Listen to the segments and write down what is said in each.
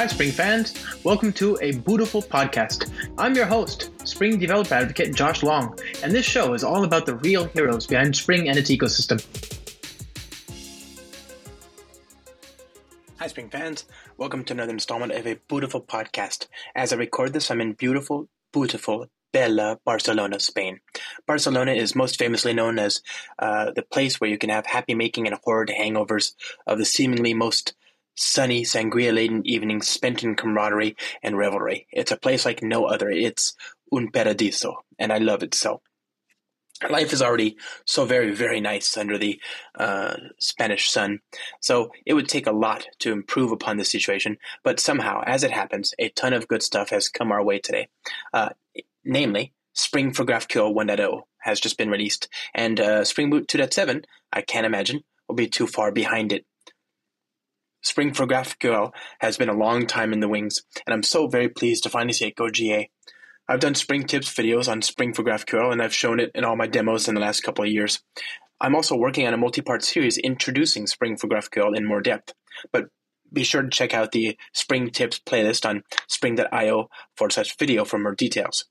Hi, Spring fans. Welcome to a Bootiful Podcast. I'm your host, Spring developer advocate Josh Long, and this show is all about the real heroes behind Spring and its ecosystem. Hi, Spring fans. Welcome to another installment of a Bootiful Podcast. As I record this, I'm in beautiful, beautiful, Bella, Barcelona, Spain. Barcelona is most famously known as uh, the place where you can have happy making and horrid hangovers of the seemingly most sunny, sangria-laden evenings spent in camaraderie and revelry. It's a place like no other. It's un paradiso, and I love it so. Life is already so very, very nice under the uh, Spanish sun, so it would take a lot to improve upon the situation, but somehow, as it happens, a ton of good stuff has come our way today. Uh, namely, Spring for GraphQL 1.0 has just been released, and uh, Spring Boot 2.7, I can't imagine, will be too far behind it. Spring for GraphQL has been a long time in the wings, and I'm so very pleased to finally see it go GA. I've done Spring Tips videos on Spring for GraphQL, and I've shown it in all my demos in the last couple of years. I'm also working on a multi-part series introducing Spring for GraphQL in more depth, but be sure to check out the Spring Tips playlist on spring.io for such video for more details.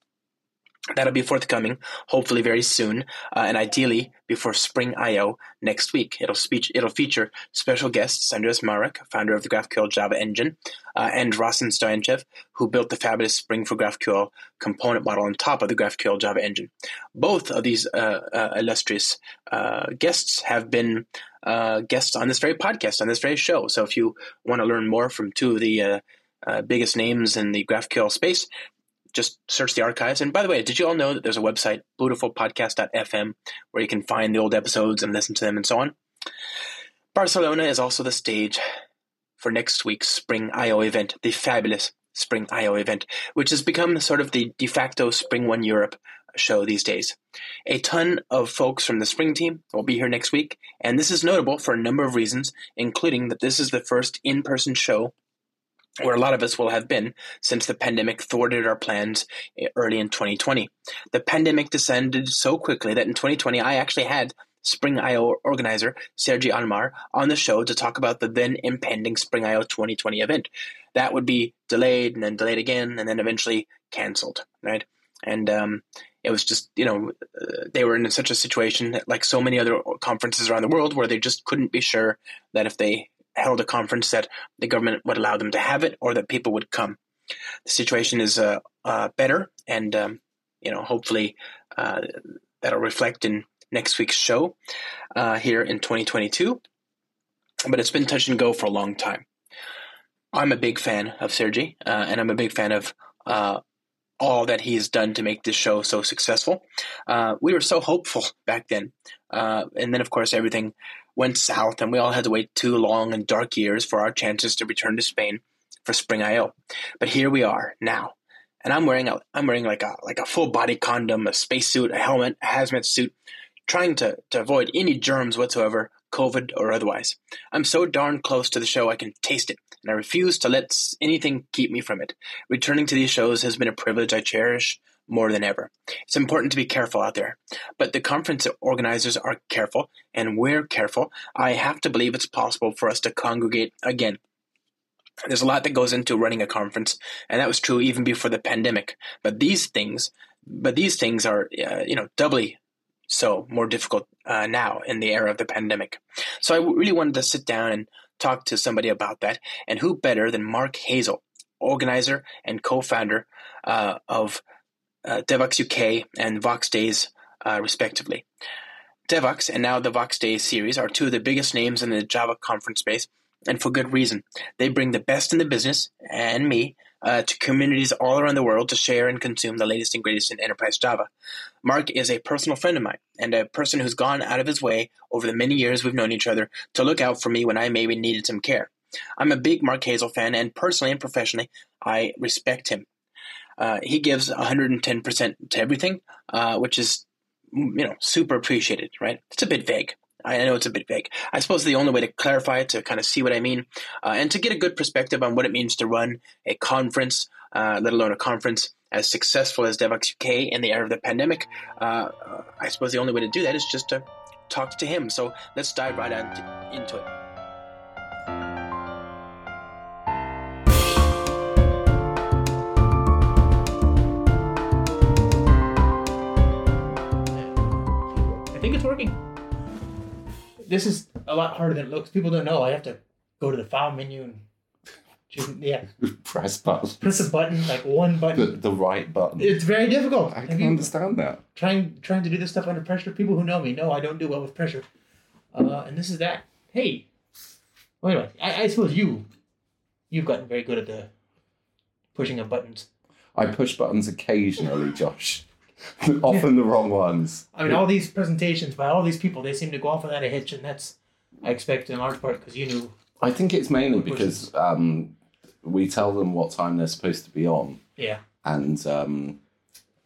That'll be forthcoming, hopefully very soon, uh, and ideally before Spring I/O next week. It'll speech it'll feature special guests Andreas Marek, founder of the GraphQL Java engine, uh, and Rossen Stoyanchev, who built the fabulous Spring for GraphQL component model on top of the GraphQL Java engine. Both of these uh, uh illustrious uh, guests have been uh, guests on this very podcast, on this very show. So if you want to learn more from two of the biggest names in the GraphQL space, just search the archives. And by the way, did you all know that there's a website, bootifulpodcast.fm, where you can find the old episodes and listen to them and so on? Barcelona is also the stage for next week's Spring I/O event, the fabulous Spring I/O event, which has become sort of the de facto Spring One Europe show these days. A ton of folks from the Spring team will be here next week, and this is notable for a number of reasons, including that this is the first in person show where a lot of us will have been since the pandemic thwarted our plans early in 2020. The pandemic descended so quickly that in 2020 I actually had Spring IO organizer Sergi Almar on the show to talk about the then impending Spring IO 2020 event. That would be delayed and then delayed again and then eventually canceled, right? And um, it was just, you know, uh, they were in such a situation, like so many other conferences around the world, where they just couldn't be sure that if they held a conference that the government would allow them to have it or that people would come. The situation is uh, uh, better, and um, you know, hopefully, uh, that'll reflect in next week's show uh, here in 2022. But it's been touch and go for a long time. I'm a big fan of Sergi, uh, and I'm a big fan of uh, all that he's done to make this show so successful. we were so hopeful back then, and then of course everything went south, and we all had to wait two long and dark years for our chances to return to Spain for Spring I/O. But here we are now, and I'm wearing a I'm wearing like a like a full body condom, a spacesuit, a helmet, a hazmat suit, trying to to avoid any germs whatsoever, COVID or otherwise. I'm so darn close to the show I can taste it, and I refuse to let anything keep me from it. Returning to these shows has been a privilege I cherish more than ever. It's important to be careful out there. But the conference organizers are careful, and we're careful. I have to believe it's possible for us to congregate again. There's a lot that goes into running a conference, and that was true even before the pandemic. But these things, but these things are, uh, you know, doubly so more difficult uh, now in the era of the pandemic. So I really wanted to sit down and talk to somebody about that, and who better than Mark Hazell, organizer and co-founder uh, of uh, Devoxx UK and Voxxed Days, uh, respectively. Devoxx and now the Voxxed Days series are two of the biggest names in the Java conference space, and for good reason. They bring the best in the business and me uh, to communities all around the world to share and consume the latest and greatest in enterprise Java. Mark is a personal friend of mine and a person who's gone out of his way over the many years we've known each other to look out for me when I maybe needed some care. I'm a big Mark Hazell fan, and personally and professionally, I respect him. Uh, he gives 110% to everything, uh, which is, you know, super appreciated, right? It's a bit vague. I know it's a bit vague. I suppose the only way to clarify it, to kind of see what I mean, uh, and to get a good perspective on what it means to run a conference, uh, let alone a conference as successful as Devoxx UK in the era of the pandemic, uh, I suppose the only way to do that is just to talk to him. So let's dive right into it. This is a lot harder than it looks. People don't know. I have to go to the file menu and choose, yeah, Press button. press a button, like one button. the right button. It's very difficult. I can understand that. trying trying to do this stuff under pressure. People who know me know I don't do well with pressure, uh, and this is that. Hey, well, anyway, I, I suppose you you've gotten very good at the pushing of buttons. I push buttons occasionally, Josh. Often the wrong ones. I mean, all these presentations by all these people, they seem to go off without a hitch, and that's I expect in large part because you knew. I think it's mainly because um, we tell them what time they're supposed to be on, Yeah, and um,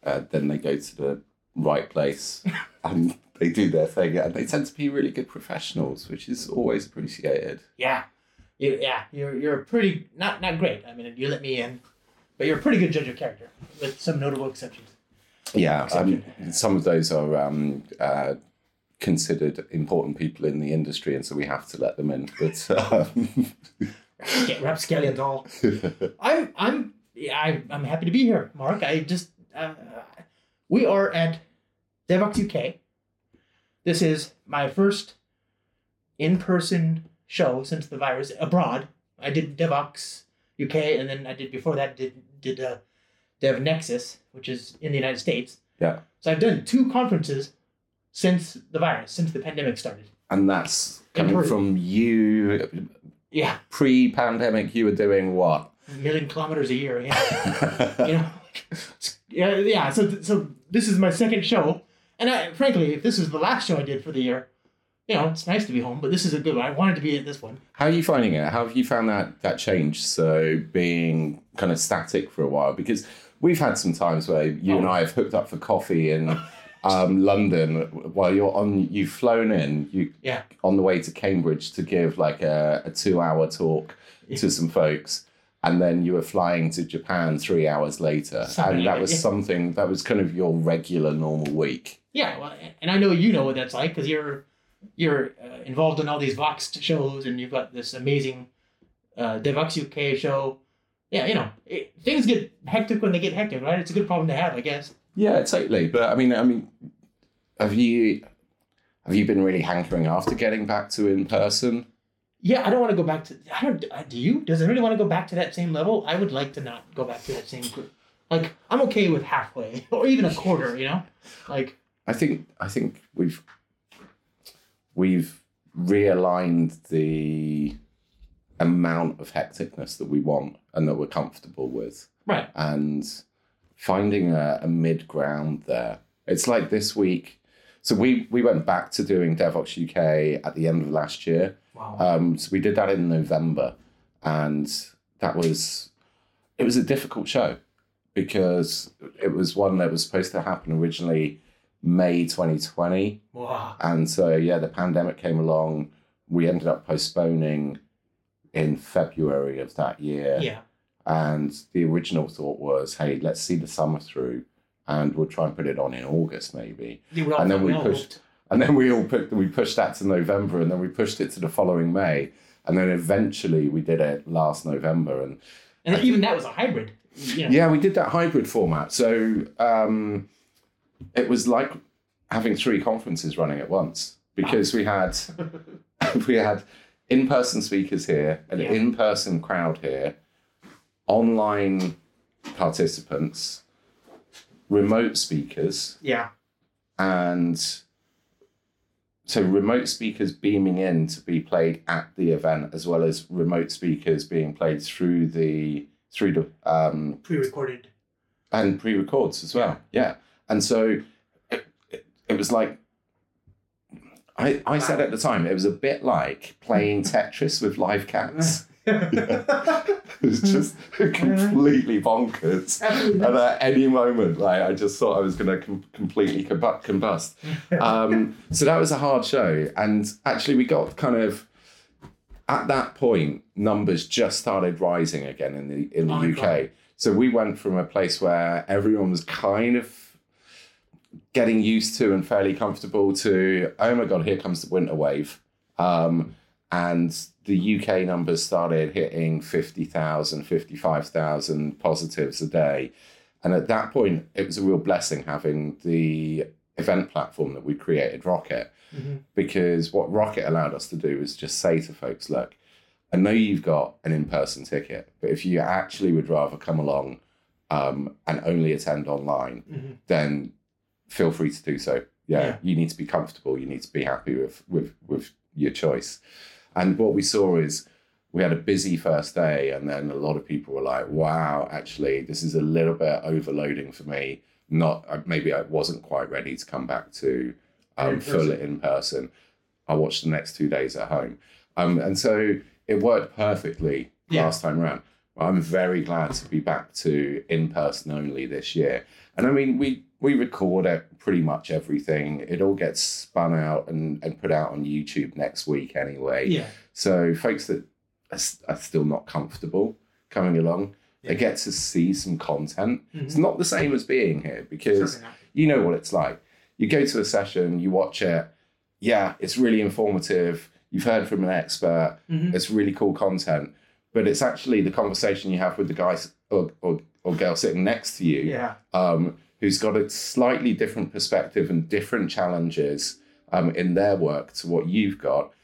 uh, then they go to the right place and they do their thing, and they tend to be really good professionals, which is always appreciated. yeah, you, yeah. You're you're pretty not not great. I mean, you let me in, but you're a pretty good judge of character, with some notable exceptions. Yeah, um, some of those are um, uh, considered important people in the industry, and so we have to let them in. But um, Get rapscallions all. I'm I'm yeah, I, I'm happy to be here, Mark. I just uh, we are at Devoxx UK. This is my first in-person show since the virus abroad. I did Devoxx UK, and then I did before that did did uh, Dev Nexus, which is in the United States. Yeah. So I've done two conferences since the virus, since the pandemic started. and that's coming from you. Yeah, Pre-pandemic, you were doing what? a million kilometers a year. Yeah. you know yeah yeah so so this is my second show and i frankly if this was the last show i did for the year you know it's nice to be home but this is a good one i wanted to be at this one How are you finding it? How have you found that that change? So being kind of static for a while because we've had some times where you and Oh. I have hooked up for coffee in um, London while you're on. You've flown in. You yeah on the way to Cambridge to give like a, a two hour talk to some folks. And then you were flying to Japan three hours later. Something and that that, was yeah. something that was kind of your regular normal week. yeah well, and i know you know what that's like because you're you're uh, involved in all these vox shows and you've got this amazing uh, devoxx uk show yeah you know it, things get hectic when they get hectic right it's a good problem to have i guess Yeah, totally. But I mean, I mean, have you have you been really hankering after getting back to in person? Yeah, I don't want to go back to. I don't. uh, Do you? Does it really want to go back to that same level? I would like to not go back to that same. group. Like I'm okay with halfway or even a quarter. You know, like I think I think we've we've realigned the amount of hecticness that we want and that we're comfortable with. right. and finding a, a mid ground there. It's like this week. So we we went back to doing Devoxx UK at the end of last year. Wow. Um, so we did that in November, and that was it was a difficult show because it was one that was supposed to happen originally May 2020, wow. and so yeah, the pandemic came along. We ended up postponing in February of that year. Yeah. And the original thought was, hey, let's see the summer through, and we'll try and put it on in August maybe. You would all- And then we all pushed- And then we all put we pushed that to November, and then we pushed it to the following May, and then eventually we did it last November. And and even that was a hybrid. Know. yeah, we did that hybrid format. So um, it was like having three conferences running at once because we had we had in person speakers here, an Yeah. in person crowd here, online participants, remote speakers, Yeah. and so remote speakers beaming in to be played at the event as well as remote speakers being played through the through the um, Pre-recorded. and pre-records as well. Yeah, and so it, it, it was like I I said at the time it was a bit like playing Tetris with live cats. it was just completely bonkers. And at any moment, like I just thought I was going to com- completely combust. Um, so that was a hard show, and actually we got kind of at that point numbers just started rising again in the in the Oh UK. God. So we went from a place where everyone was kind of getting used to and fairly comfortable to oh my god, here comes the winter wave. Um, and the UK numbers started hitting 50,000, 55,000 positives a day. And at that point, it was a real blessing having the event platform that we created, Rocket, Mhm. because what Rocket allowed us to do was just say to folks, look, I know you've got an in person ticket, but if you actually would rather come along um, and only attend online, Mhm. then feel free to do so. Yeah, Yeah. you need to be comfortable. You need to be happy with with with your choice. And what we saw is we had a busy first day, and then a lot of people were like, "Wow, actually, this is a little bit overloading for me. Not uh, maybe I wasn't quite ready to come back to um, In full in person. I watched the next two days at home, um, and so it worked perfectly Yeah. last time around. I'm very glad to be back to in person only this year. And I mean, we we record it pretty much everything. It all gets spun out and, and put out on YouTube next week anyway. Yeah. So folks that are, are still not comfortable coming along, they get to see some content. It's Mhm. not the same as being here because you know what it's like. You go to a session, you watch it. Yeah, it's really informative. You've heard from an expert. Mhm. It's really cool content, but it's actually the conversation you have with the guy or, or, or girl sitting next to you Yeah. um, who's got a slightly different perspective and different challenges um, in their work to what you've got.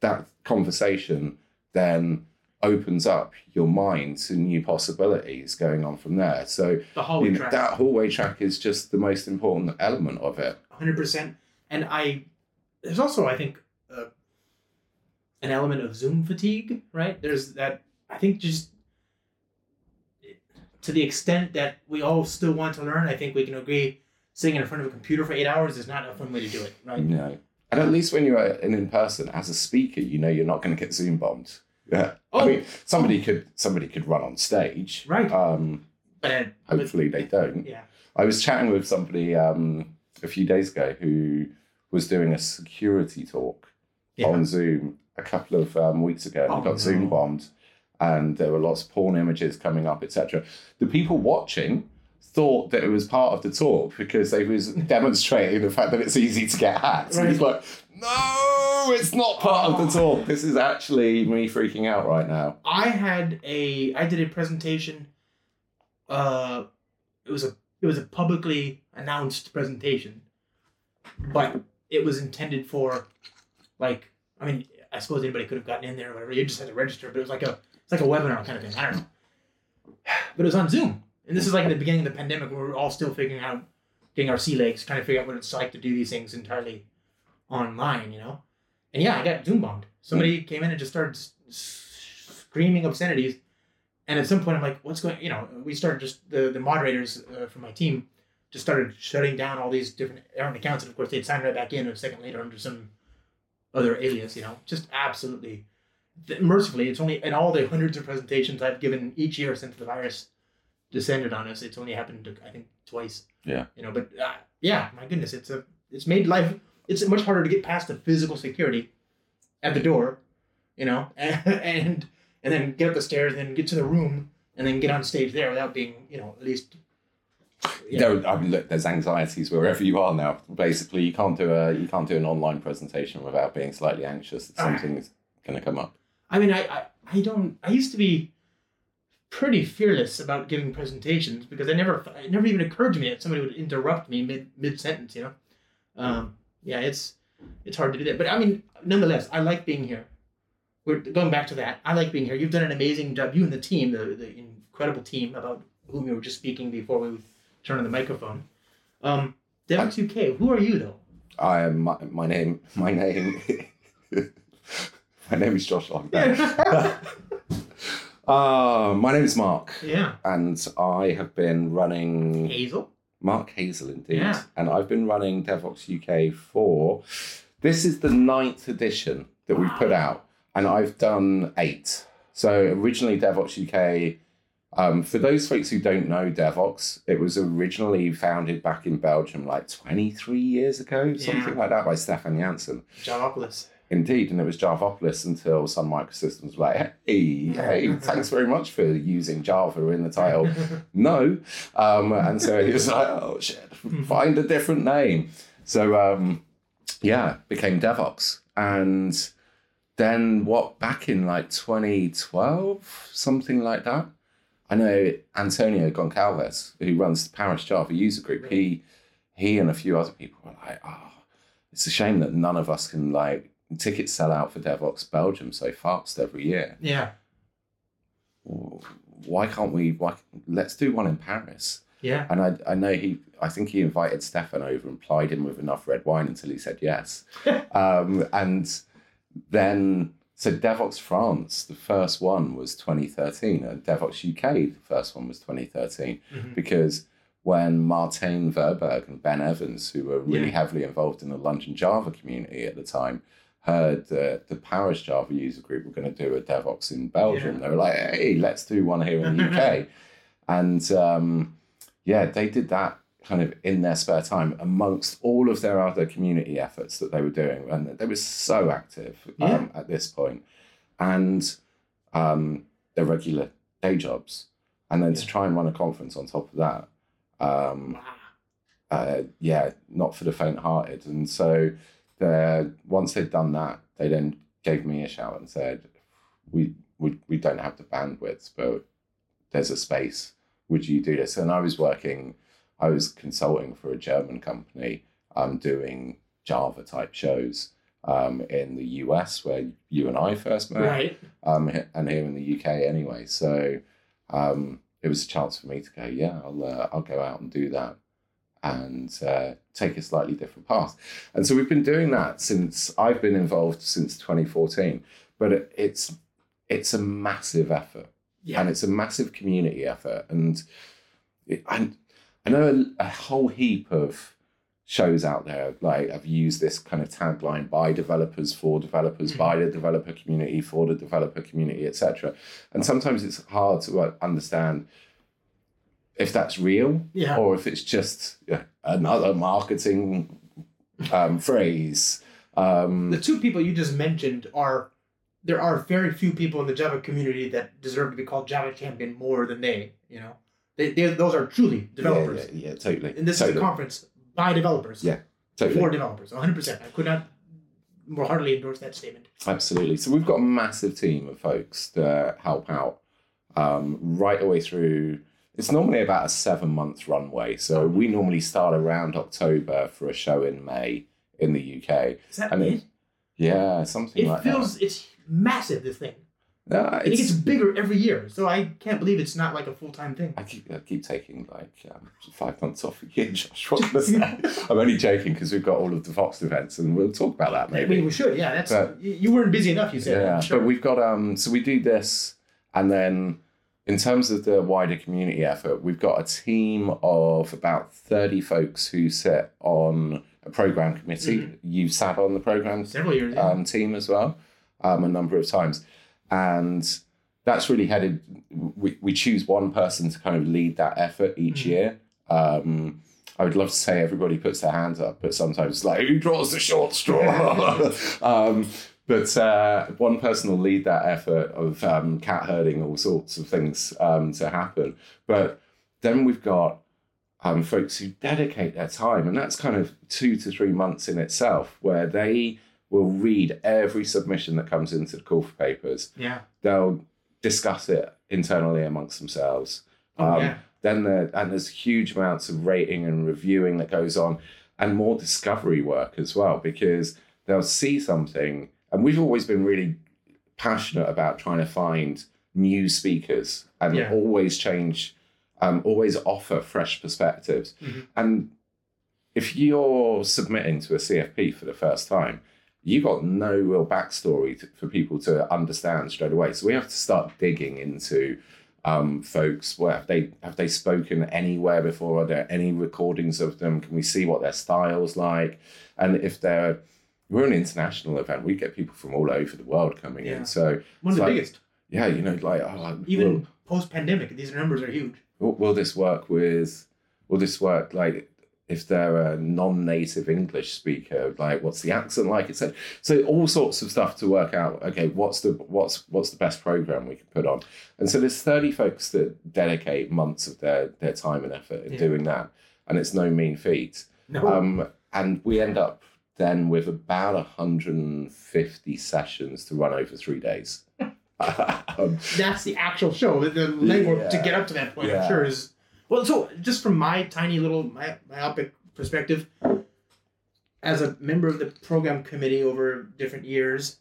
That conversation then opens up your mind to new possibilities going on from there. So The hallway you know, track. that hallway track is just the most important element of it. hundred percent. And I, there's also I think uh, an element of Zoom fatigue, right? There's that. I think just to the extent that we all still want to learn, I think we can agree sitting in front of a computer for eight hours is not a fun way to do it, right? Know, and at least when you're in in person as a speaker, you know you're not going to get Zoom bombed. Yeah, I Oh. mean somebody could somebody could run on stage, Right. Um, But, uh, but hopefully they don't. yeah, I was chatting with somebody um, a few days ago who was doing a security talk Yeah. on Zoom a couple of um, weeks ago and Oh, got Zoom bombed, and there were lots of porn images coming up, etc. The people watching thought that it was part of the talk because they was demonstrating the fact that it's easy to get hacked. And he's like, no, it's not part of the Oh. talk. This is actually me freaking out right now. I had a I did a presentation. Uh, it was a it was a publicly announced presentation, but it was intended for, like, I mean, I suppose anybody could have gotten in there or whatever. You just had to register, but it was like a it's like a webinar kind of thing. I don't know, but it was on Zoom, and this is like in the beginning of the pandemic when we were all still figuring out getting our sea legs, trying to figure out what it's like to do these things entirely online, you know. And yeah, I got Zoom bombed. Somebody came in and just started screaming obscenities. And at some point, I'm like, what's going? You know, we started just the the moderators uh, from my team just started shutting down all these different errant accounts, and of course, they'd sign right back in a second later under some other alias. You know, just absolutely. Th- Mercifully, it's only in all the hundreds of presentations I've given each year since the virus descended on us. It's only happened, I think, twice. Yeah. You know, but uh, yeah, my goodness, it's a it's made life it's much harder to get past the physical security at the door, you know, and and, and then get up the stairs, then get to the room, and then get on stage there without being, you know, at least. Yeah. There, I mean, look, there's anxieties wherever you are now. Basically, you can't do a you can't do an online presentation without being slightly anxious that Ah. something's going to come up. I mean, I, I I don't. I used to be pretty fearless about giving presentations because I never it never even occurred to me that somebody would interrupt me mid mid sentence. You know, um, yeah, it's it's hard to do that. But I mean, nonetheless, I like being here. We're going back to that. I like being here. You've done an amazing job. You and the team, the the incredible team about whom you were just speaking before we turned on the microphone. Um, Devoxx UK. Who are you though? I am my, my name. My name. my name is Josh uh, my name is Mark, yeah, and I have been running Hazell. Mark Hazell indeed, Yeah. and I've been running Devoxx UK for. This is the ninth edition that we've put out, and I've done eight. So originally Devoxx UK. Um, for those folks who don't know Devoxx, it was originally founded back in Belgium like 23 years ago, something Yeah. like that, by Stephan Janssen. Javapolis. Indeed, and it was Javapolis until Sun Microsystems was like, hey, hey, thanks very much for using Java in the title. no. Um, and so he was like, oh shit, find a different name. So um, yeah, became Devoxx. And then what, back in like 2012, something like that? I know Antonio Goncalves, who runs the Paris Java user group, he he and a few other people were like, oh, it's a shame that none of us can like tickets sell out for Devoxx Belgium so fast every year. Yeah. Why can't we? Why let's do one in Paris? Yeah. And I, I know he, I think he invited Stephan over and plied him with enough red wine until he said yes. um, and then, so Devoxx France, the first one was 2013, and Devoxx UK, the first one was 2013, Mhm. because when Martijn Verburg and Ben Evans, who were really Yeah. heavily involved in the London Java community at the time, heard that the Paris Java user group were going to do a Devoxx in Belgium, Yeah. they were like, hey, let's do one here in the UK. and um, yeah, they did that kind of in their spare time amongst all of their other community efforts that they were doing. And they were so active um, Yeah. at this point. And um, their regular day jobs. And then to try and run a conference on top of that. Um, Wow. uh, yeah, not for the faint-hearted. And so, once they'd done that, they then gave me a shout and said, "We we we don't have the bandwidth, but there's a space. Would you do this?" And I was working, I was consulting for a German company, um, doing Java type shows. Um, in the US, where you and I first met, Right. um, and here in the UK anyway. So um, it was a chance for me to go, yeah, I'll uh, I'll go out and do that, and uh, take a slightly different path. And so we've been doing that since I've been involved since 2014. But it, it's it's a massive effort, Yeah. and it's a massive community effort. And it, I I know a, a whole heap of shows out there like have used this kind of tagline by developers for developers Mhm. by the developer community for the developer community etc and sometimes it's hard to understand if that's real Yeah. or if it's just another marketing um, phrase um, the two people you just mentioned are there are very few people in the Java community that deserve to be called Java champion more than they. You know, they, they those are truly developers, yeah, yeah, yeah totally and this totally, is a conference by developers Yeah, totally for developers. One hundred percent. I could not more heartily endorse that statement. Absolutely. So we've got a massive team of folks that help out um, right the way through. It's normally about a seven month runway. So we normally start around October for a show in May in the UK. Is that And it? yeah, something It like feels it's massive. This thing. that. No, it gets bigger every year. So I can't believe it's not like a full time thing. I keep, I keep taking like um, five months off a year, Josh. What I say? I'm only joking because we've got all of the Fox events and we'll talk about that I maybe. mean, we should. Yeah, that's But- you, you weren't busy enough. You said. yeah, sure. but we've got um. So we do this, and then in terms of the wider community effort, we've got a team of about thirty folks who sit on a program committee. You've sat on the program years. Yeah. um, team as well, um, a number of times, and that's really headed. We we choose one person to kind of lead that effort each Mhm. year. Um, I would love to say everybody puts their hands up, but sometimes it's like who draws the short straw. um, but uh, one person will lead that effort of um, cat herding, all sorts of things um, to happen. But then we've got um, folks who dedicate their time, and that's kind of two to three months in itself, where they will read every submission that comes into the call for papers. yeah. They'll discuss it internally amongst themselves. Oh Um, yeah. Then there and there's huge amounts of rating and reviewing that goes on, and more discovery work as well because they'll see something, and we've always been really passionate about trying to find new speakers and Yeah. always change, um, always offer fresh perspectives. Mhm. And if you're submitting to a CFP for the first time, you got no real backstory to, for people to understand straight away. So we have to start digging into um, folks. Where have they have they spoken anywhere before? Are there any recordings of them? Can we see what their styles like? And if they're we're an international event, we get people from all over the world coming Yeah. in. So One of the like- biggest. yeah, you know, like oh, Even will, post pandemic, these numbers are huge. will, will this work with? Will this work like if they're a non-native English speaker? Like, what's the accent like? It's so all sorts of stuff to work out. Okay, what's the what's what's the best program we can put on? And so there's 30 folks that dedicate months of their their time and effort in Yeah. doing that, and it's no mean feat. No. Um, and we end up then with about 150 sessions to run over three days. um, that's the actual show. The, legwork to get up to that point, Yeah. I'm sure, is well. So, just from my tiny little my, myopic perspective, as a member of the program committee over different years,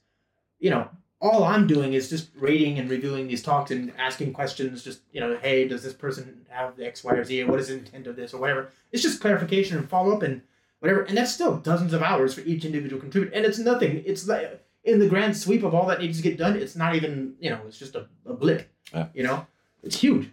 you know, all I'm doing is just rating and reviewing these talks and asking questions. Just you know, hey, does this person have the X, Y, or Z? Or what is the intent of this, or whatever? It's just clarification and follow up and whatever. And that's still dozens of hours for each individual contributor, and it's nothing. It's like in the grand sweep of all that needs to get done, it's not even you know, it's just a, a blip. Yeah. You know, it's huge.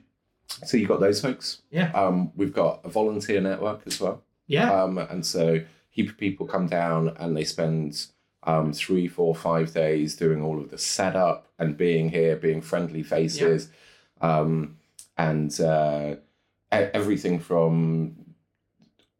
So you've got those folks. Yeah. Um, we've got a volunteer network as well. Yeah. Um, and so heap of people come down and they spend um, three, four, five days doing all of the setup and being here, being friendly faces, um, and uh, everything from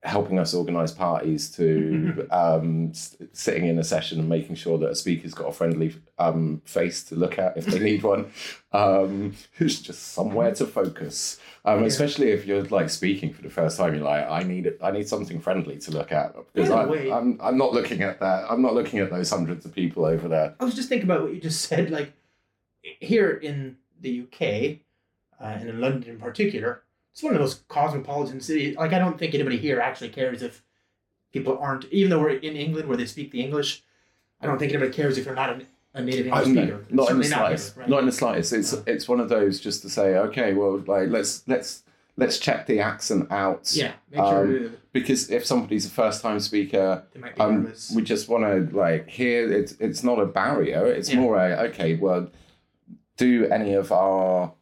helping us organize parties to um, s- sitting in a session and making sure that a speaker's got a friendly um, face to look at if they need one. Um, who's just somewhere to focus. Um, Yeah. Especially if you're like speaking for the first time, you're like, I need I need something friendly to look at because I. I'm I'm not looking at that. I'm not looking at those hundreds of people over there. I was just thinking about what you just said. Like here in the UK, uh, and in London in particular, it's one of those cosmopolitan cities. Like I don't think anybody here actually cares if people aren't, even though we're in England where they speak the English. I don't think anybody cares if you're not a, a native English speaker. not in the Certainly not slightest. right? Not in the slightest. It's No. it's one of those just to say, okay, well, like let's let's let's check the accent out. yeah, make sure Um, Because if somebody's a first time speaker, be um, we just want to like here. It's it's not a barrier. It's Yeah. more a okay. Well, do any of our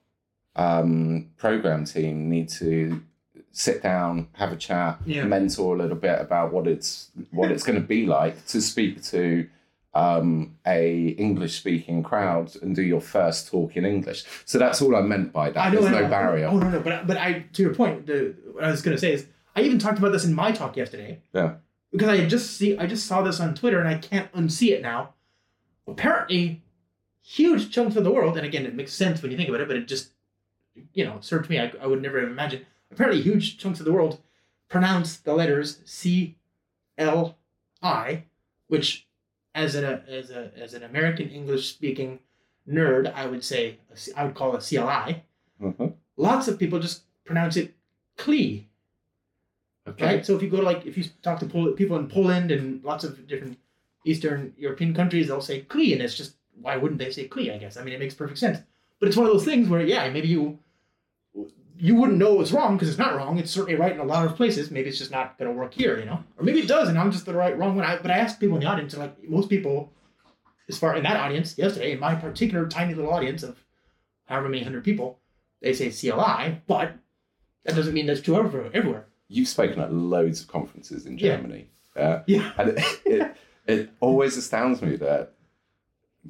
um, program team need to sit down, have a chat, Yeah. mentor a little bit about what it's what it's going to be like to speak to um, a English speaking crowd and do your first talk in English. So that's all I meant by that. Know, There's no barrier. Oh no, no, but but I to your point, the what I was gonna say is I even talked about this in my talk yesterday. Yeah. Because I just see I just saw this on Twitter and I can't unsee it now. Apparently, huge chunks of the world, and again, it makes sense when you think about it, but it just you know served me. I, I would never have imagined. Apparently, huge chunks of the world pronounce the letters C, L, I, which as an as a as an American English speaking nerd, I would say I would call it CLI. Mhm. Lots of people just pronounce it Klee, Okay. right? So if you go to like if you talk to Pol- people in Poland and lots of different Eastern European countries, they'll say Klee, and it's just why wouldn't they say Klee? I guess I mean it makes perfect sense. But it's one of those things where yeah, maybe you you wouldn't know it's wrong because it's not wrong. It's certainly right in a lot of places. Maybe it's just not going to work here, you know, or maybe it does, and I'm just the right wrong one. I, but I asked people in the audience, and like most people, as far in that audience yesterday, in my particular tiny little audience of however many hundred people, they say CLI, but that doesn't mean that's true everywhere. everywhere. You've spoken at loads of conferences in Germany. Yeah. Yeah. And it, it, it always astounds me that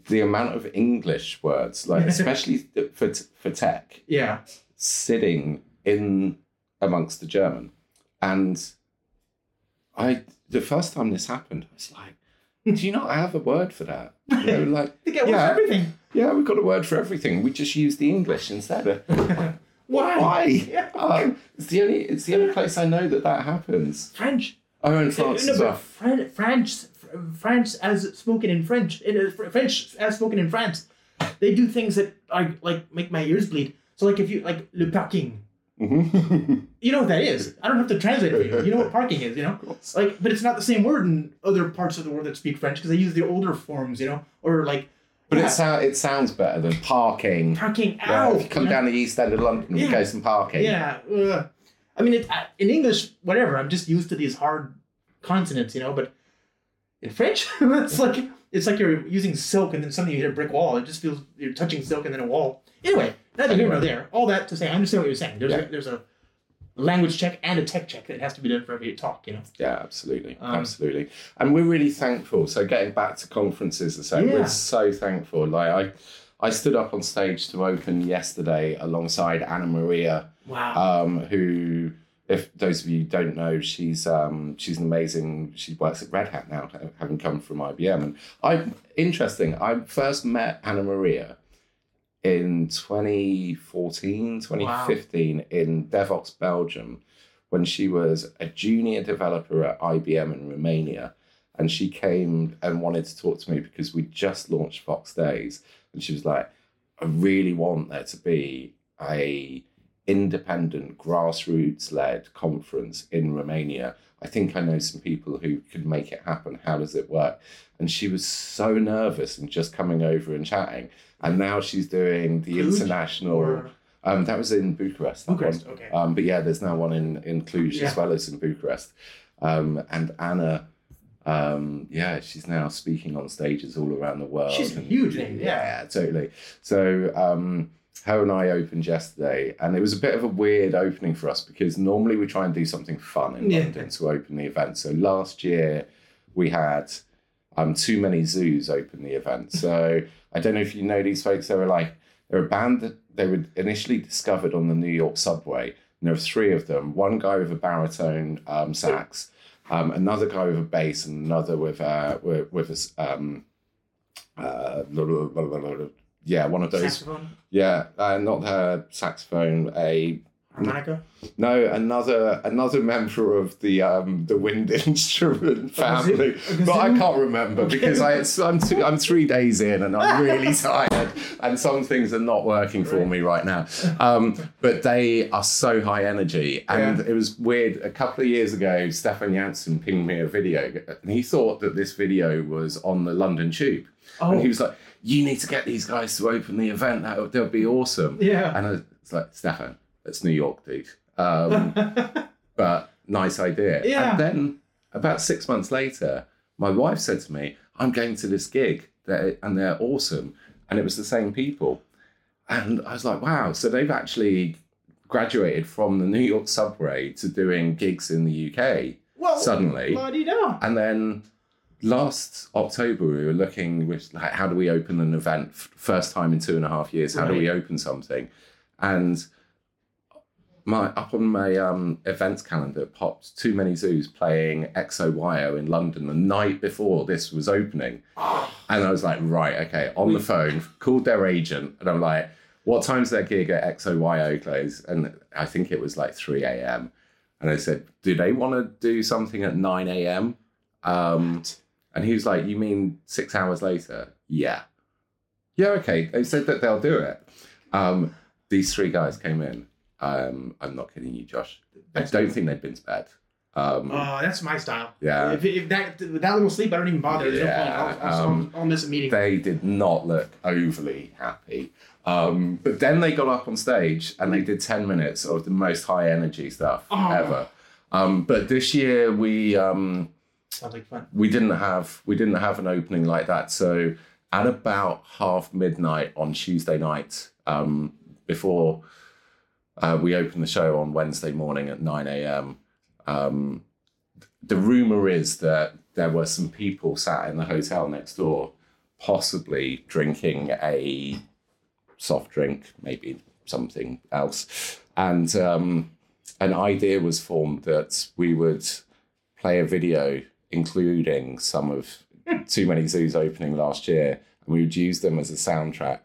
the amount of English words, like especially for, for tech, Yeah. sitting in amongst the German. And I, the first time this happened, I was like, do you not have a word for that? You know, like, They get Yeah. everything. yeah, we've got a word for everything. We just use the English instead. Why? Why? Yeah. Um, it's the only it's the only place I know that that happens. French. Oh, in France no, as well. French, French as spoken in French, in, uh, French as spoken in France, they do things that I like make my ears bleed. So like if you like le parking, Mhm. you know what that is. I don't have to translate for you. You know what parking is, you know. Like, but it's not the same word in other parts of the world that speak French because they use the older forms, you know, or like. But yeah, it, sound, it sounds better than parking. parking Yeah, out. you come you know? down the east end of London, you go some parking. Yeah. ugh. I mean, it, I- in English, whatever. I'm just used to these hard consonants, you know. But in French, it's like it's like you're using silk and then suddenly you hit a brick wall. It just feels you're touching silk and then a wall. Anyway, neither here nor there. All that to say, I understand what you're saying. There's Yeah. a, there's a language check and a tech check that has to be done for every talk. You know. Yeah, absolutely, Um, absolutely, and we're really thankful. So getting back to conferences, I say Yeah. we're so thankful. Like I, I stood up on stage to open yesterday alongside Ana Maria, Wow. um, who, if those of you don't know, she's um, she's an amazing. She works at Red Hat now, having come from IBM. And I, interesting. I first met Ana Maria in 2014, 2015 in Devoxx, Belgium, when she was a junior developer at IBM in Romania. And she came and wanted to talk to me because we just launched Voxxed Days. And she was like, I really want there to be a independent, grassroots led conference in Romania. I think I know some people who could make it happen. How does it work? And she was so nervous and just coming over and chatting. And now she's doing the Cluj international. Or Um, that was in Bucharest. Bucharest, one. okay. Um, but yeah, there's now one in in Cluj Yeah. as well as in Bucharest. Um, and Anna, um, yeah, she's now speaking on stages all around the world. She's a huge name, yeah. yeah, totally. So um, her and I opened yesterday, and it was a bit of a weird opening for us because normally we try and do something fun in Yeah. London to open the event. So last year we had um, Too Many Zooz open the event. So I don't know if you know these folks. They were like they're a band that they were initially discovered on the New York subway. And there were three of them. One guy with a baritone um, sax, um, another guy with a bass, and another with uh, with, with a um, uh, yeah, one of those. saxophone, Yeah, uh, not her saxophone. A harmonica. no, another another member of the um the wind instrument family, but I can't remember because I I'm two, I'm three days in and I'm really tired, and some things are not working for me right now. Um, but they are so high energy, and Yeah. it was weird. A couple of years ago, Stephan Janssen pinged me a video, and he thought that this video was on the London Tube, Oh, and he was like, "You need to get these guys to open the event. That they'll be awesome." yeah. And I was like, Stephan, it's New York, dude. Um, but nice idea. Yeah. And then about six months later, my wife said to me, I'm going to this gig they're, and they're awesome. And it was the same people. And I was like, wow. So they've actually graduated from the New York subway to doing gigs in the UK well, suddenly. And then last October, we were looking with like, how do we open an event first time in two and a half years? How do we open something? And my up on my um, events calendar popped Too Many Zooz playing XOYO in London the night before this was opening, and I was like, right, okay, on the phone, called their agent, and I'm like, what time's their gig at XOYO close? And I think it was like three a.m. And I said, do they want to do something at nine a.m.? Um, and he was like, You mean six hours later? Yeah. Yeah, okay. They said that they'll do it. Um, these three guys came in. Um, I'm not kidding you, Josh. I don't think they'd been to bed. Um, Oh, that's my style. yeah. If, if that with that little sleep, I don't even bother. There's Yeah, no. I'll, I'll, um, I'll miss a meeting. They did not look overly happy. Um, but then they got up on stage and they did 10 minutes of the most high energy stuff Oh. ever. Um, but this year we. Sounds like fun. we didn't have we didn't have an opening like that. So at about half midnight on Tuesday night, um, before uh, we opened the show on Wednesday morning at nine a.m., um, the rumor is that there were some people sat in the hotel next door, possibly drinking a soft drink, maybe something else, and um, an idea was formed that we would play a video including some of Too Many Zooz opening last year, and we would use them as a soundtrack.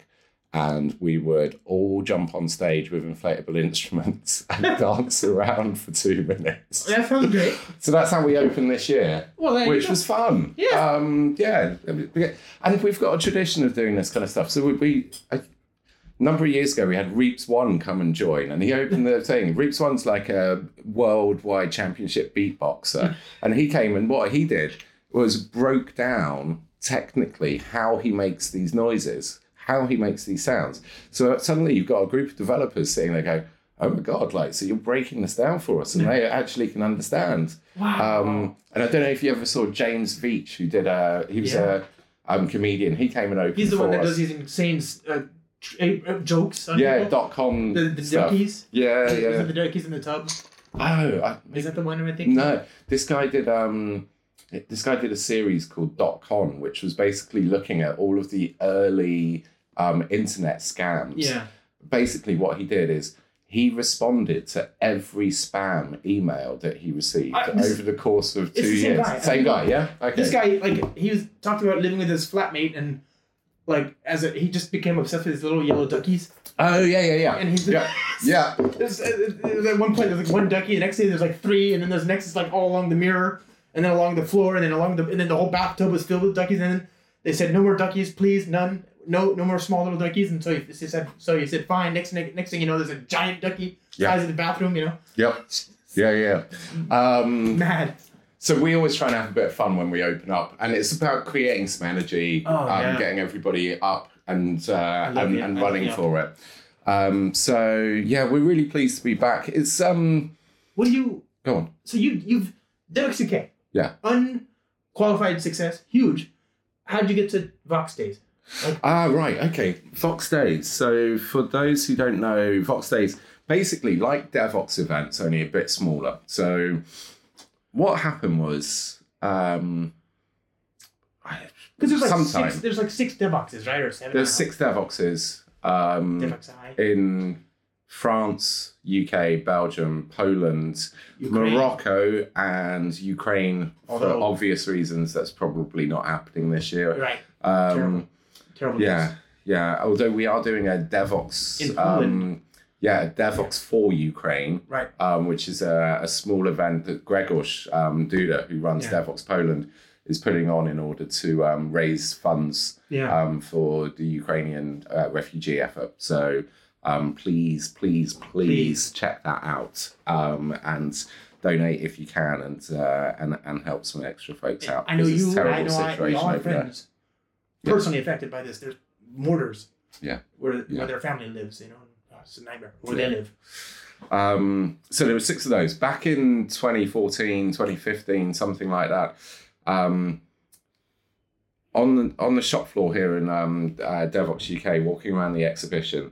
And we would all jump on stage with inflatable instruments and dance around for two minutes. That sounds great. So that's how we opened this year, Well, there you which go. was fun. Yeah. Um, yeah. And we've got a tradition of doing this kind of stuff. So we, we a number of years ago, we had Reeps One come and join, and he opened the thing. Reeps One's like a worldwide championship beatboxer, and he came and what he did was broke down technically how he makes these noises, how he makes these sounds. So suddenly you've got a group of developers sitting there going, "Oh my god!" Like, so you're breaking this down for us, and they actually can understand. Wow. Um, and I don't know if you ever saw James Veitch, who did a he was Yeah. a um, comedian. He came and opened. He's the one that us. does these insane uh, uh, jokes. On Yeah, people. dot com the, the stuff. duckies. Yeah, yeah. it the duckies in the tub? Oh, I, Is that the one I think? no. This guy did um, this guy did a series called Dot Con, which was basically looking at all of the early um internet scams. Yeah. Basically, what he did is. He responded to every spam email that he received this- over the course of two the same years. guy. Same guy, yeah. Okay. This guy, like, he was talking about living with his flatmate and. Like as a, he just became obsessed with his little yellow duckies, Oh yeah, yeah, yeah. and he's yeah, yeah. There's, uh, there's at one point there's like one ducky, the next day there's like three, and then there's next is like all along the mirror, and then along the floor, and then along the and then the whole bathtub was filled with duckies, and then they said no more duckies, please, none, no no more small little duckies, and so he, he said so he said fine. Next next thing you know, there's a giant ducky Yeah. size of the bathroom, you know. Yep. Yeah, yeah. Um, Mad. So we always try and have a bit of fun when we open up, and it's about creating some energy, Oh, um, yeah. getting everybody up and uh, and, and running yeah. for it. Um, so yeah, we're really pleased to be back. It's um, What do you? go on. So you you've Devoxx UK. Yeah. Unqualified success, huge. How did you get to Voxxed Days? Ah, right. Okay. Voxxed Days. So, for those who don't know, Voxxed Days, basically like Devoxx events, only a bit smaller. So, what happened was, um, Because there's like sometime six. There's like six Devoxxes, right, or seven? there's six Devoxxes um, in France, UK, Belgium, Poland, Ukraine. Morocco, and Ukraine. Although- for obvious reasons, that's probably not happening this year. Right. Um, Terrible. Terrible. yeah, news. yeah. Although we are doing a Devoxx, In um. Yeah, a Devoxx for Ukraine, Right. um, which is a, a small event that Grzegorz um, Duda, who runs Yeah. Devoxx Poland, is putting on in order to um, raise funds Yeah. um, for the Ukrainian uh, refugee effort. So um, please, please, please, Please. check that out um, and donate if you can, and uh, and and help some extra folks out. I know because it's a you. terrible I know. I, we situation over there. friends Yeah. personally affected by this. There's mortars. Yeah. Where Yeah. where their family lives, you know. It's a nightmare. Where they live. Um, so there were six of those back in 2014, 2015, something like that. Um, on the on the shop floor here in um, uh, Devoxx UK, walking around the exhibition.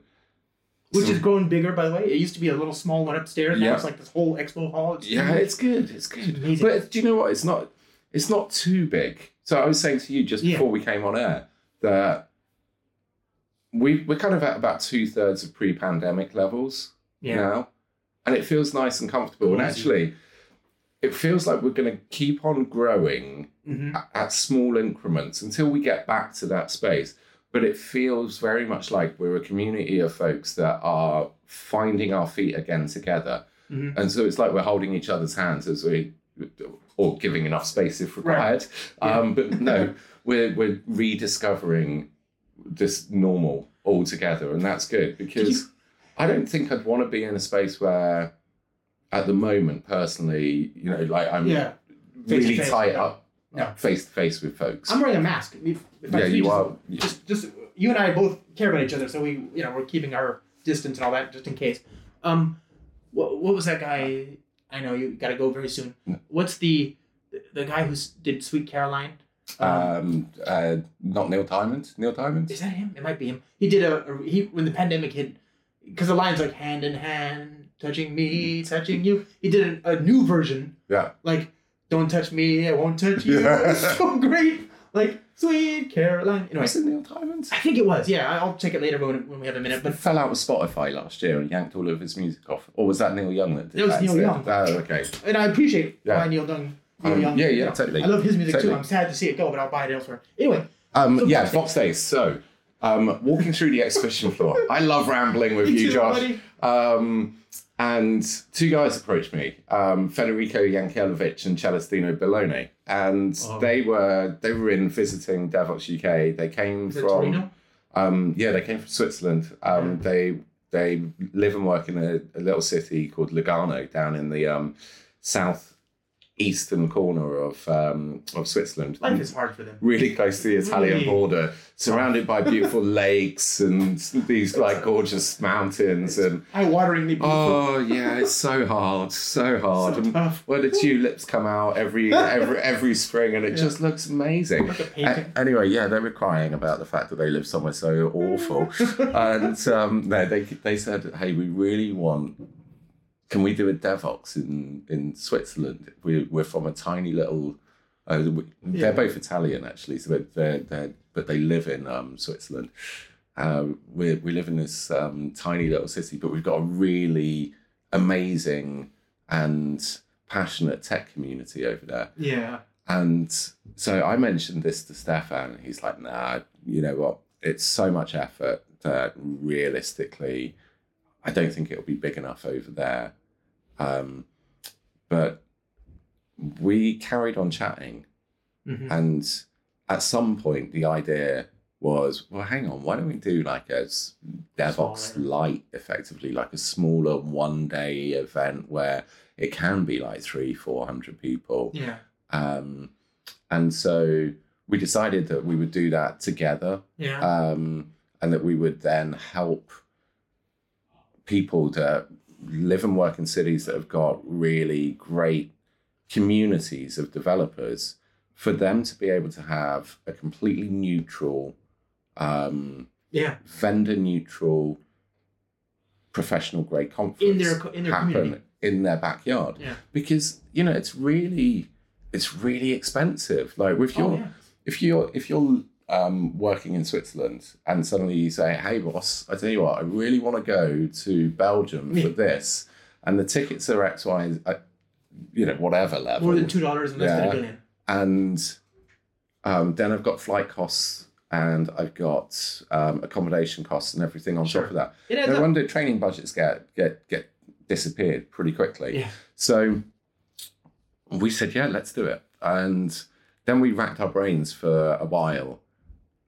Which is growing bigger, by the way. It used to be a little small one upstairs. Now Yeah. it's like this whole expo hall. It's yeah, huge. it's good. It's good. amazing. But do you know what? It's not. It's not too big. So I was saying to you just Yeah. before we came on air that we we're kind of at about two thirds of pre-pandemic levels. yeah. now, and it feels nice and comfortable. And actually, it feels like we're going to keep on growing hmm at, at small increments until we get back to that space. But it feels very much like we're a community of folks that are finding our feet again together. Mhm. And so it's like we're holding each other's hands as we, or giving enough space if required. Yeah. Um, but no, we're, we're rediscovering this normal altogether. And that's good because I don't think I'd want to be in a space where, at the moment, personally, you know, like I'm Yeah. really Face-to-face, tight up No. face to face with folks. I'm wearing a mask. Yeah, you just, are. Just, just you and I both care about each other, so we, you know, we're keeping our distance and all that just in case. Um, what, what was that guy? I know you got to go very soon. What's the the guy who did Sweet Caroline? Um, Um, uh, not Neil Diamond. Neil Diamond. is that him? It might be him. He did a, a he when the pandemic hit, because the line's like hand in hand, touching me, touching you. He did a, a new version, Yeah. like "Don't touch me, I won't touch you." Yeah. It's so great, like Sweet Caroline. Anyway, Was it Neil Diamond? I think it was. Yeah, I'll check it later when, when we have a minute. But But fell out with Spotify last year and yanked all of his music off. Or was that Neil Young that did It was that Neil instead? Young. Oh, okay. and I appreciate Yeah. why Neil Young. Neil Um, Young. yeah, yeah, totally. I love his music Totally. too. I'm sad to see it go, but I'll buy it elsewhere. Anyway, Um, So yeah, Voxxed Days. So, um, walking through the exhibition floor. I love rambling with you, too, Josh. Um, and two guys approached me, um, Federico Yankelevich and Celestino Bellone, and Oh. they were they were in visiting Devoxx UK. They came is from um, yeah, they came from Switzerland. Um, they they live and work in a, a little city called Lugano down in the um, south eastern corner of um, of Switzerland. Life is hard for them. really close to the Italian Really? border, surrounded by beautiful lakes and these like gorgeous mountains and Eye wateringly beautiful. oh yeah, it's so hard, so hard. So and tough. where the tulips come out every every every spring, and it Yeah. just looks amazing. Like A- anyway, yeah, they were crying about the fact that they live somewhere so awful, and um, no, they they said, "Hey, we really want. Can we do a Devoxx in in Switzerland? We, we're from a tiny little. Uh, we, Yeah. They're both Italian actually, so they're, they're, but they live in um, Switzerland. Uh, we we live in this um, tiny little city, but we've got a really amazing and passionate tech community over there. yeah. And so I mentioned this to Stephan, and he's like, nah, you know what? It's so much effort that realistically, I don't think it'll be big enough over there. Um, but we carried on chatting, Mhm. and at some point, the idea was, well, hang on, why don't we do like a Devoxx Smaller. light, effectively, like a smaller one day event where it can be like three, four hundred people. Yeah. Um, and so we decided that we would do that together Yeah. um, and that we would then help people that live and work in cities that have got really great communities of developers for them to be able to have a completely neutral um, yeah. vendor neutral professional grade conference In their in their happen community. in their backyard Yeah. because you know it's really it's really expensive like with your Oh, yeah. if you're if you're um, working in Switzerland and suddenly you say, "Hey, boss, I tell you what, I really want to go to Belgium for this," and the tickets are X, Y, uh, you know, whatever level, More than two dollars and less than Yeah. a billion. and um, then I've got flight costs and I've got um, accommodation costs and everything on Sure. top of that. No up. wonder training budgets get get get disappeared pretty quickly. Yeah. So we said, yeah, let's do it. And then we racked our brains for a while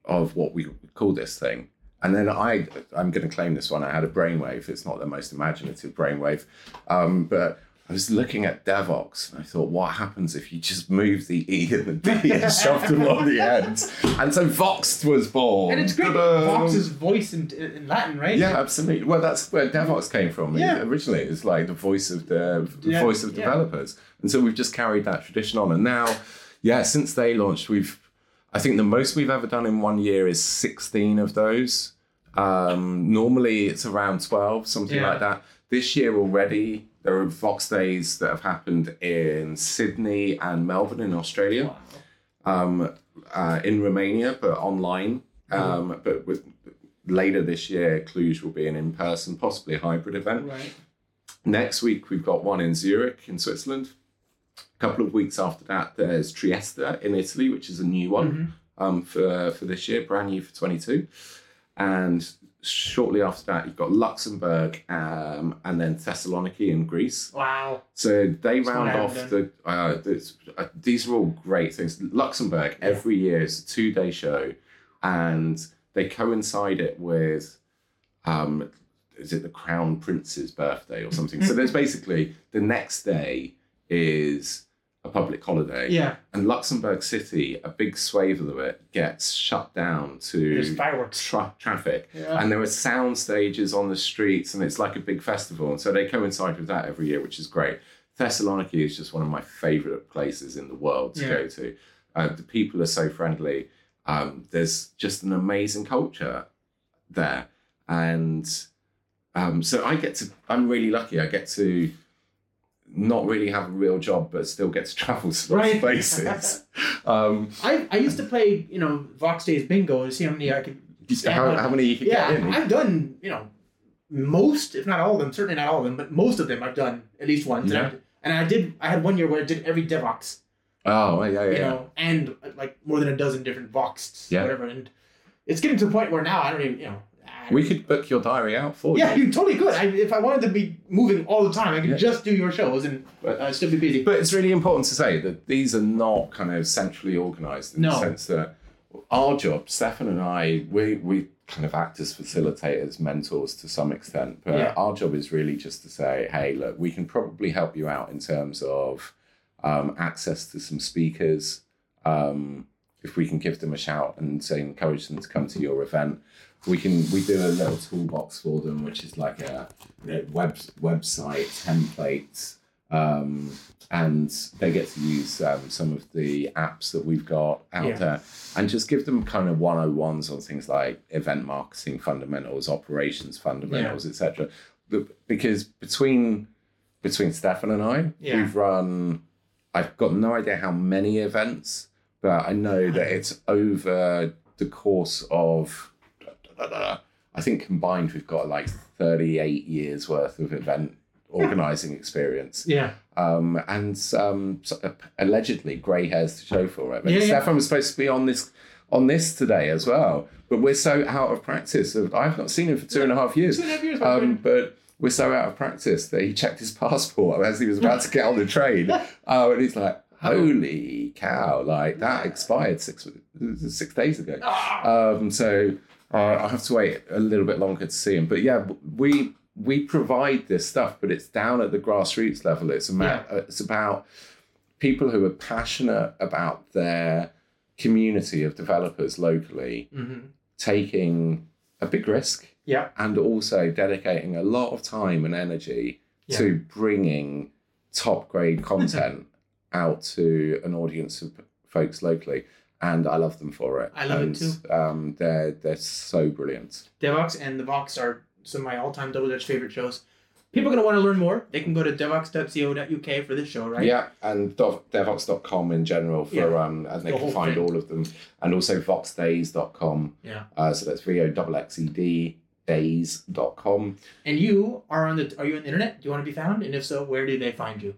of what we would call this thing. And then I, I'm going to claim this one. I had a brainwave. It's not the most imaginative brainwave, um, but I was looking at Devoxx and I thought, what happens if you just move the E and the D and shove them on the ends? And so Voxxed was born. And it's great. Ta-da! Vox is voice in, in Latin, right? Yeah, absolutely. Well, that's where Devoxx came from. Yeah. Originally, it's like the voice of the, the Yeah, voice of yeah. developers, and so we've just carried that tradition on. And now, yeah, since they launched, we've I think the most we've ever done in one year is sixteen of those. Um, normally, it's around twelve, something Yeah. like that. This year already, there are Voxxed days that have happened in Sydney and Melbourne in Australia Wow. um, uh, in Romania, but online. Um, but with later this year, Cluj will be an in-person, possibly a hybrid event. Right. Next week, we've got one in Zurich in Switzerland. A couple of weeks after that, there's Trieste in Italy, which is a new one Mhm. um, for for this year, brand new for 22. And shortly after that, you've got Luxembourg um, and then Thessaloniki in Greece. Wow. So they It's round off the. Uh, this, uh, these are all great things. Luxembourg every year is a two day show, and they coincide it with, um, is it the Crown Prince's birthday or something? so there's basically the next day is a public holiday, Yeah. and Luxembourg City, a big swathe of it gets shut down to There's fireworks. tra- traffic Yeah. and there are sound stages on the streets and it's like a big festival and so they coincide with that every year which is great thessaloniki is just one of my favorite places in the world to Yeah. go to uh, the people are so friendly um, there's just an amazing culture there and um, so i get to i'm really lucky i get to not really have a real job but still get to travel to Right. places um, I, I used to play, you know, Voxxed Days bingo to see how many I could. how, how many you can Yeah, get in I've done, you know, most, if not all of them, certainly not all of them, but most of them I've done at least once. Yeah. And, I, and I did, I had one year where I did every Devoxx, oh yeah yeah you know, and uh, like more than a dozen different Vox, Yeah. whatever. And it's getting to the point where now I don't even, you know. We could book your diary out for yeah, you Yeah, you totally could. I, if I wanted to be moving all the time, I could Yeah. just do your shows and But- uh, still be busy. But it's really important to say that these are not kind of centrally organised in No. the sense that our job, Stephan and I, we we kind of act as facilitators, mentors to some extent. But Yeah. our job is really just to say, hey, look, we can probably help you out in terms of um, access to some speakers. Um, if we can give them a shout and say encourage them to come to your event, we can we do a little toolbox for them, which is like a know, web website template um, and they get to use um, some of the apps that we've got out Yeah. there and just give them kind of 101s on things like event marketing fundamentals operations fundamentals etc because between between stephan and i Yeah. we've run i've got no idea how many events but i know that it's over the course of i think combined we've got like 38 years worth of event organizing experience Yeah. um, and um, allegedly grey hairs to show for it. But Yeah, yeah. Stephan was supposed to be on this on this today as well, but we're so out of practice. I've not seen him for two and a half years, Two and a half years. um, but we're so out of practice that he checked his passport as he was about to get on the train, uh, and he's like, "Holy cow! Like that expired six six days ago. Ah! Um, so uh, I'll have to wait a little bit longer to see him. But yeah, we we provide this stuff, but it's down at the grassroots level. It's about it's about people who are passionate about their community of developers locally Mhm. taking a big risk Yeah. and also dedicating a lot of time and energy Yeah. to bringing top grade content out to an audience of folks locally and I love them for it. I love it too. Um, they're they're so brilliant. Devoxx and the Vox are some of my all-time Double Dutch favorite shows. People are going to want to learn more. They can go to devoxx.co.uk for this show, right? Yeah, and dev- devoxx.com in general for Yeah. um, and they The can find thing. all of them, and also voxxeddays.com. Yeah. Uh, so that's v o x x e d days.com. And you are on the are you on the internet? Do you want to be found? And if so, where do they find you?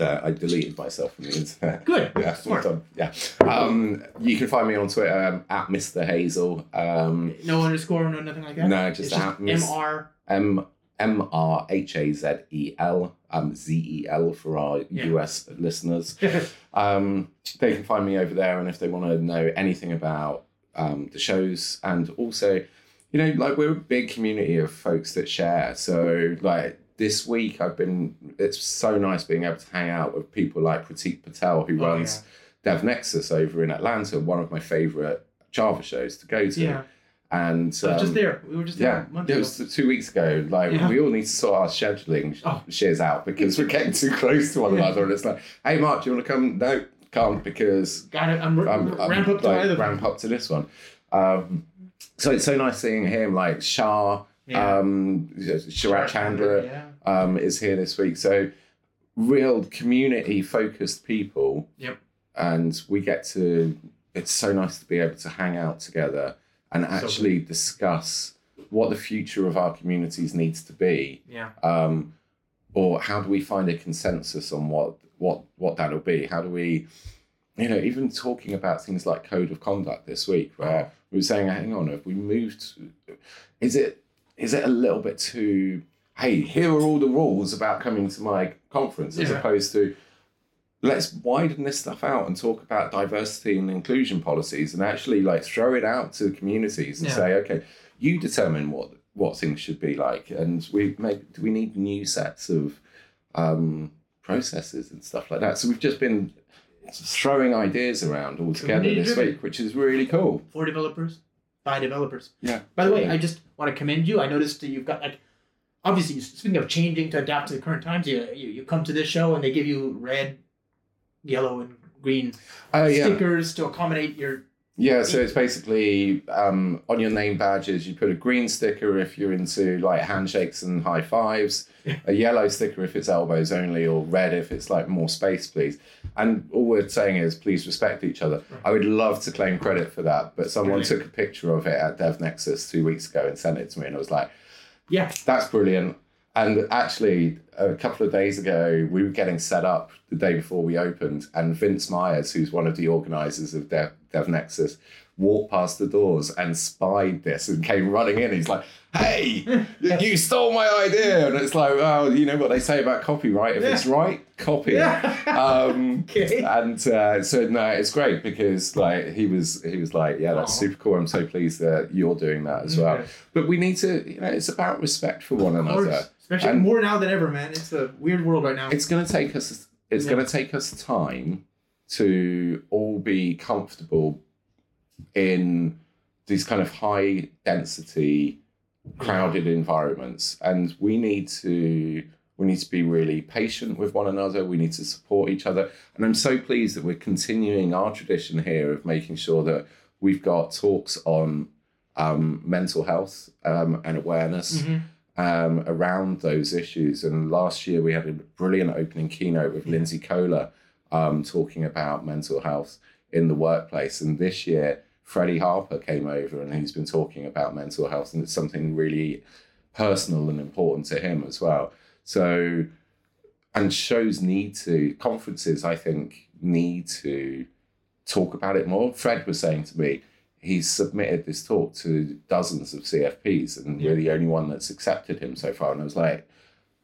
Uh, I deleted myself from the internet. Good. Yeah, Smart. yeah. Um, you can find me on Twitter um, at Mr Hazell. Um, No underscore, no nothing like that. No, just at just Miss- Mr. M M R H A Z E L um, Z E L for our Yeah. US listeners. Um, they can find me over there, and if they want to know anything about um, the shows, and also, you know, like we're a big community of folks that share. So, like this week, I've been. It's so nice being able to hang out with people like Pratik Patel, who Oh, runs DevNexus over in Atlanta, one of my favorite Java shows to go to. Yeah. And So just um, there. We were just yeah, there month it was two weeks ago. Like Yeah. we all need to sort our scheduling Oh. shares out because we're getting too close to one Yeah. another, and it's like, hey, Mark, do you want to come? No, can't because Got it. I'm, r- I'm, I'm ramp up to like, ramp up to this one. Um, so it's so nice seeing him. Like Shah, Yeah. um, Sharat Chandra Yeah. um, is here this week. So real community focused people. Yep. And we get to. It's so nice to be able to hang out together and So actually discuss what the future of our communities needs to be, Yeah. um, or how do we find a consensus on what what what that'll be? How do we, you know, even talking about things like code of conduct this week, where we were saying, hang on, if we moved, is it is it a little bit too? Hey, here are all the rules about coming to my conference, as Yeah. opposed to let's widen this stuff out and talk about diversity and inclusion policies and actually like throw it out to communities and Yeah. say okay you determine what what things should be like and we make do we need new sets of um processes and stuff like that so we've just been throwing ideas around all together this week which is really cool For developers, by developers. yeah By the way, I just want to commend you. I noticed that you've got like, obviously, speaking of changing to adapt to the current times, you you, you come to this show and they give you red, yellow, and green oh, yeah stickers to accommodate your. Yeah, so it's basically um, on your name badges, you put a green sticker if you're into like handshakes and high fives, a yellow sticker if it's elbows only, or red if it's like more space, please. And all we're saying is please respect each other. Right. I would love to claim credit for that, but someone Brilliant. took a picture of it at DevNexus two weeks ago and sent it to me, and I was like, Yeah. that's brilliant. And actually, a couple of days ago, we were getting set up the day before we opened, and Vince Myers, who's one of the organizers of Dev, Nexus, walked past the doors and spied this and came running in. He's like, "Hey, you stole my idea!" And it's like, "Oh, you know what they say about copyright? If it's right, copy." it." Um, Okay. and uh, so no, it's great because like he was he was like, yeah, that's Aw. super cool. I'm so pleased that you're doing that as well. Okay. But we need to, you know, it's about respect for one another. And- more now than ever, man. It's a weird world right now. It's going to take us. It's Yeah. going to take us time to all be comfortable in these kind of high density, crowded environments, and we need to. We need to be really patient with one another. We need to support each other. And I'm so pleased that we're continuing our tradition here of making sure that we've got talks on um, mental health um, and awareness Mhm. Um, around those issues. And last year we had a brilliant opening keynote with Lindsay Kohler um, talking about mental health in the workplace. And this year, Freddie Harper came over and he's been talking about mental health, and it's something really personal and important to him as well. So, and shows need to, conferences, I think, need to talk about it more. Fred was saying to me, he's submitted this talk to dozens of CFPs, and we're the only one that's accepted him so far. And I was like,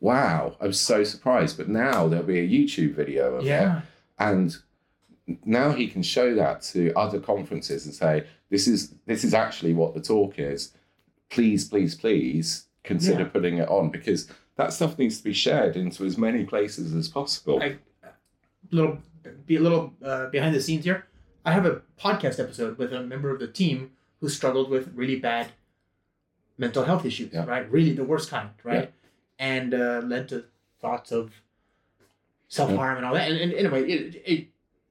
wow, I was so surprised. But now there'll be a YouTube video of it. Yeah. And now he can show that to other conferences and say, this is this is actually what the talk is. Please, please, please consider Yeah. putting it on because that stuff needs to be shared into as many places as possible. I- little be a little uh, behind the scenes here. I have a podcast episode with a member of the team who struggled with really bad mental health issues, Yeah. right? Really the worst kind, right? And uh, led to thoughts of self harm and all that. And, and anyway, it, it,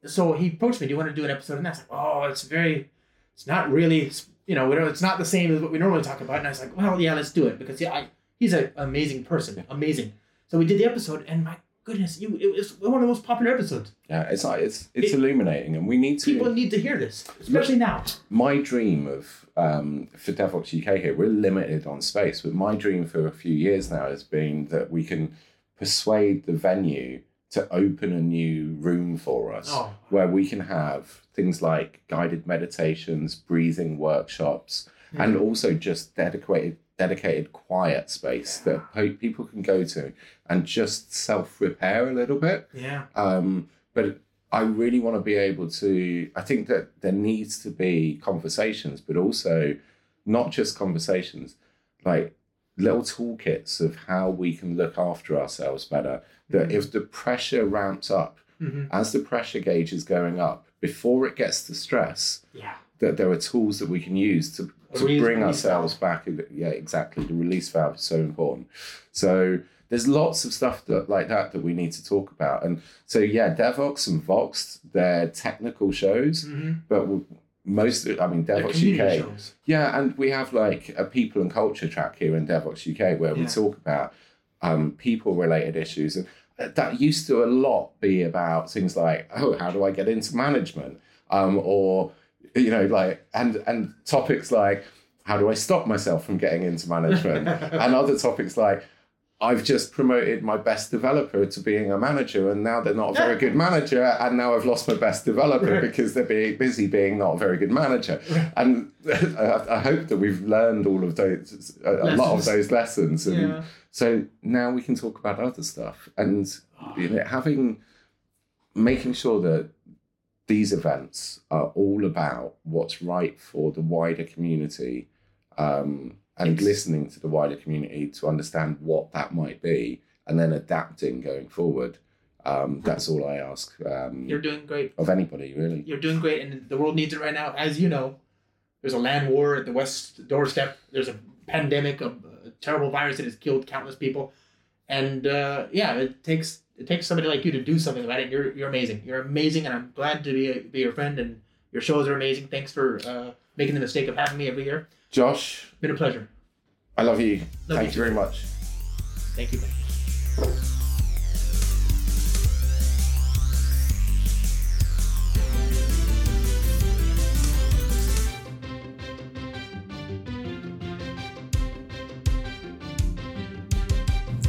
so he approached me, "Do you want to do an episode?" And I was like, "Oh, it's very, it's not really, you know, we don't, it's not the same as what we normally talk about." And I was like, "Well, yeah, let's do it because yeah, I, he's an amazing person, amazing." So we did the episode, and my goodness, you, it was one of the most popular episodes. yeah, it's like it's it's It- illuminating, and we need to. People need to hear this, especially now. my dream of um, for Devoxx UK here, we're limited on space, but my dream for a few years now has been that we can persuade the venue to open a new room for us Oh. where we can have things like guided meditations, breathing workshops, and also just dedicated dedicated quiet space that pe- people can go to and just self repair a little bit. Yeah. Um, but I really want to be able to. I think that there needs to be conversations, but also not just conversations, like little toolkits of how we can look after ourselves better. That if the pressure ramps up, Mhm. as the pressure gauge is going up, before it gets to stress, Yeah. that there are tools that we can use to, to bring ourselves back. Yeah, exactly. The release valve is so important. So there's lots of stuff that like that that we need to talk about. And so yeah, Devoxx and Vox, they're technical shows, Mm-hmm. but most I mean Devoxx UK. shows. Yeah, and we have like a people and culture track here in Devoxx UK where we talk about um, people related issues. And that used to a lot be about things like, oh, how do I get into management? Um, or, you know, like, and, and topics like, how do I stop myself from getting into management? and other topics like, I've just promoted my best developer to being a manager, and now they're not a very good manager, and now I've lost my best developer because they're being busy being not a very good manager. And I, hope that we've learned all of those, a, a lot of those lessons, and Yeah. so now we can talk about other stuff, and you know, having making sure that these events are all about what's right for the wider community um, and listening to the wider community to understand what that might be and then adapting going forward. Um, that's all I ask um, You're doing great. of anybody, really. You're doing great, and the world needs it right now. As you know, there's a land war at the west doorstep. There's a pandemic, a, a terrible virus that has killed countless people, and uh, yeah, it takes it takes somebody like you to do something about it. You're you're amazing. You're amazing, and I'm glad to be be your friend. And your shows are amazing. Thanks for uh, making the mistake of having me every year. Josh, Been a pleasure. I love you. Love Thank you you very much. Thank you.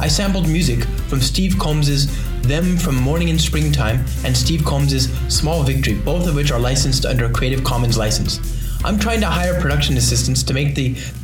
I sampled music from Steve Combs's Them from Morning in Springtime and Steve Combs's Small Victory, both of which are licensed under a Creative Commons license. I'm trying to hire production assistants to make the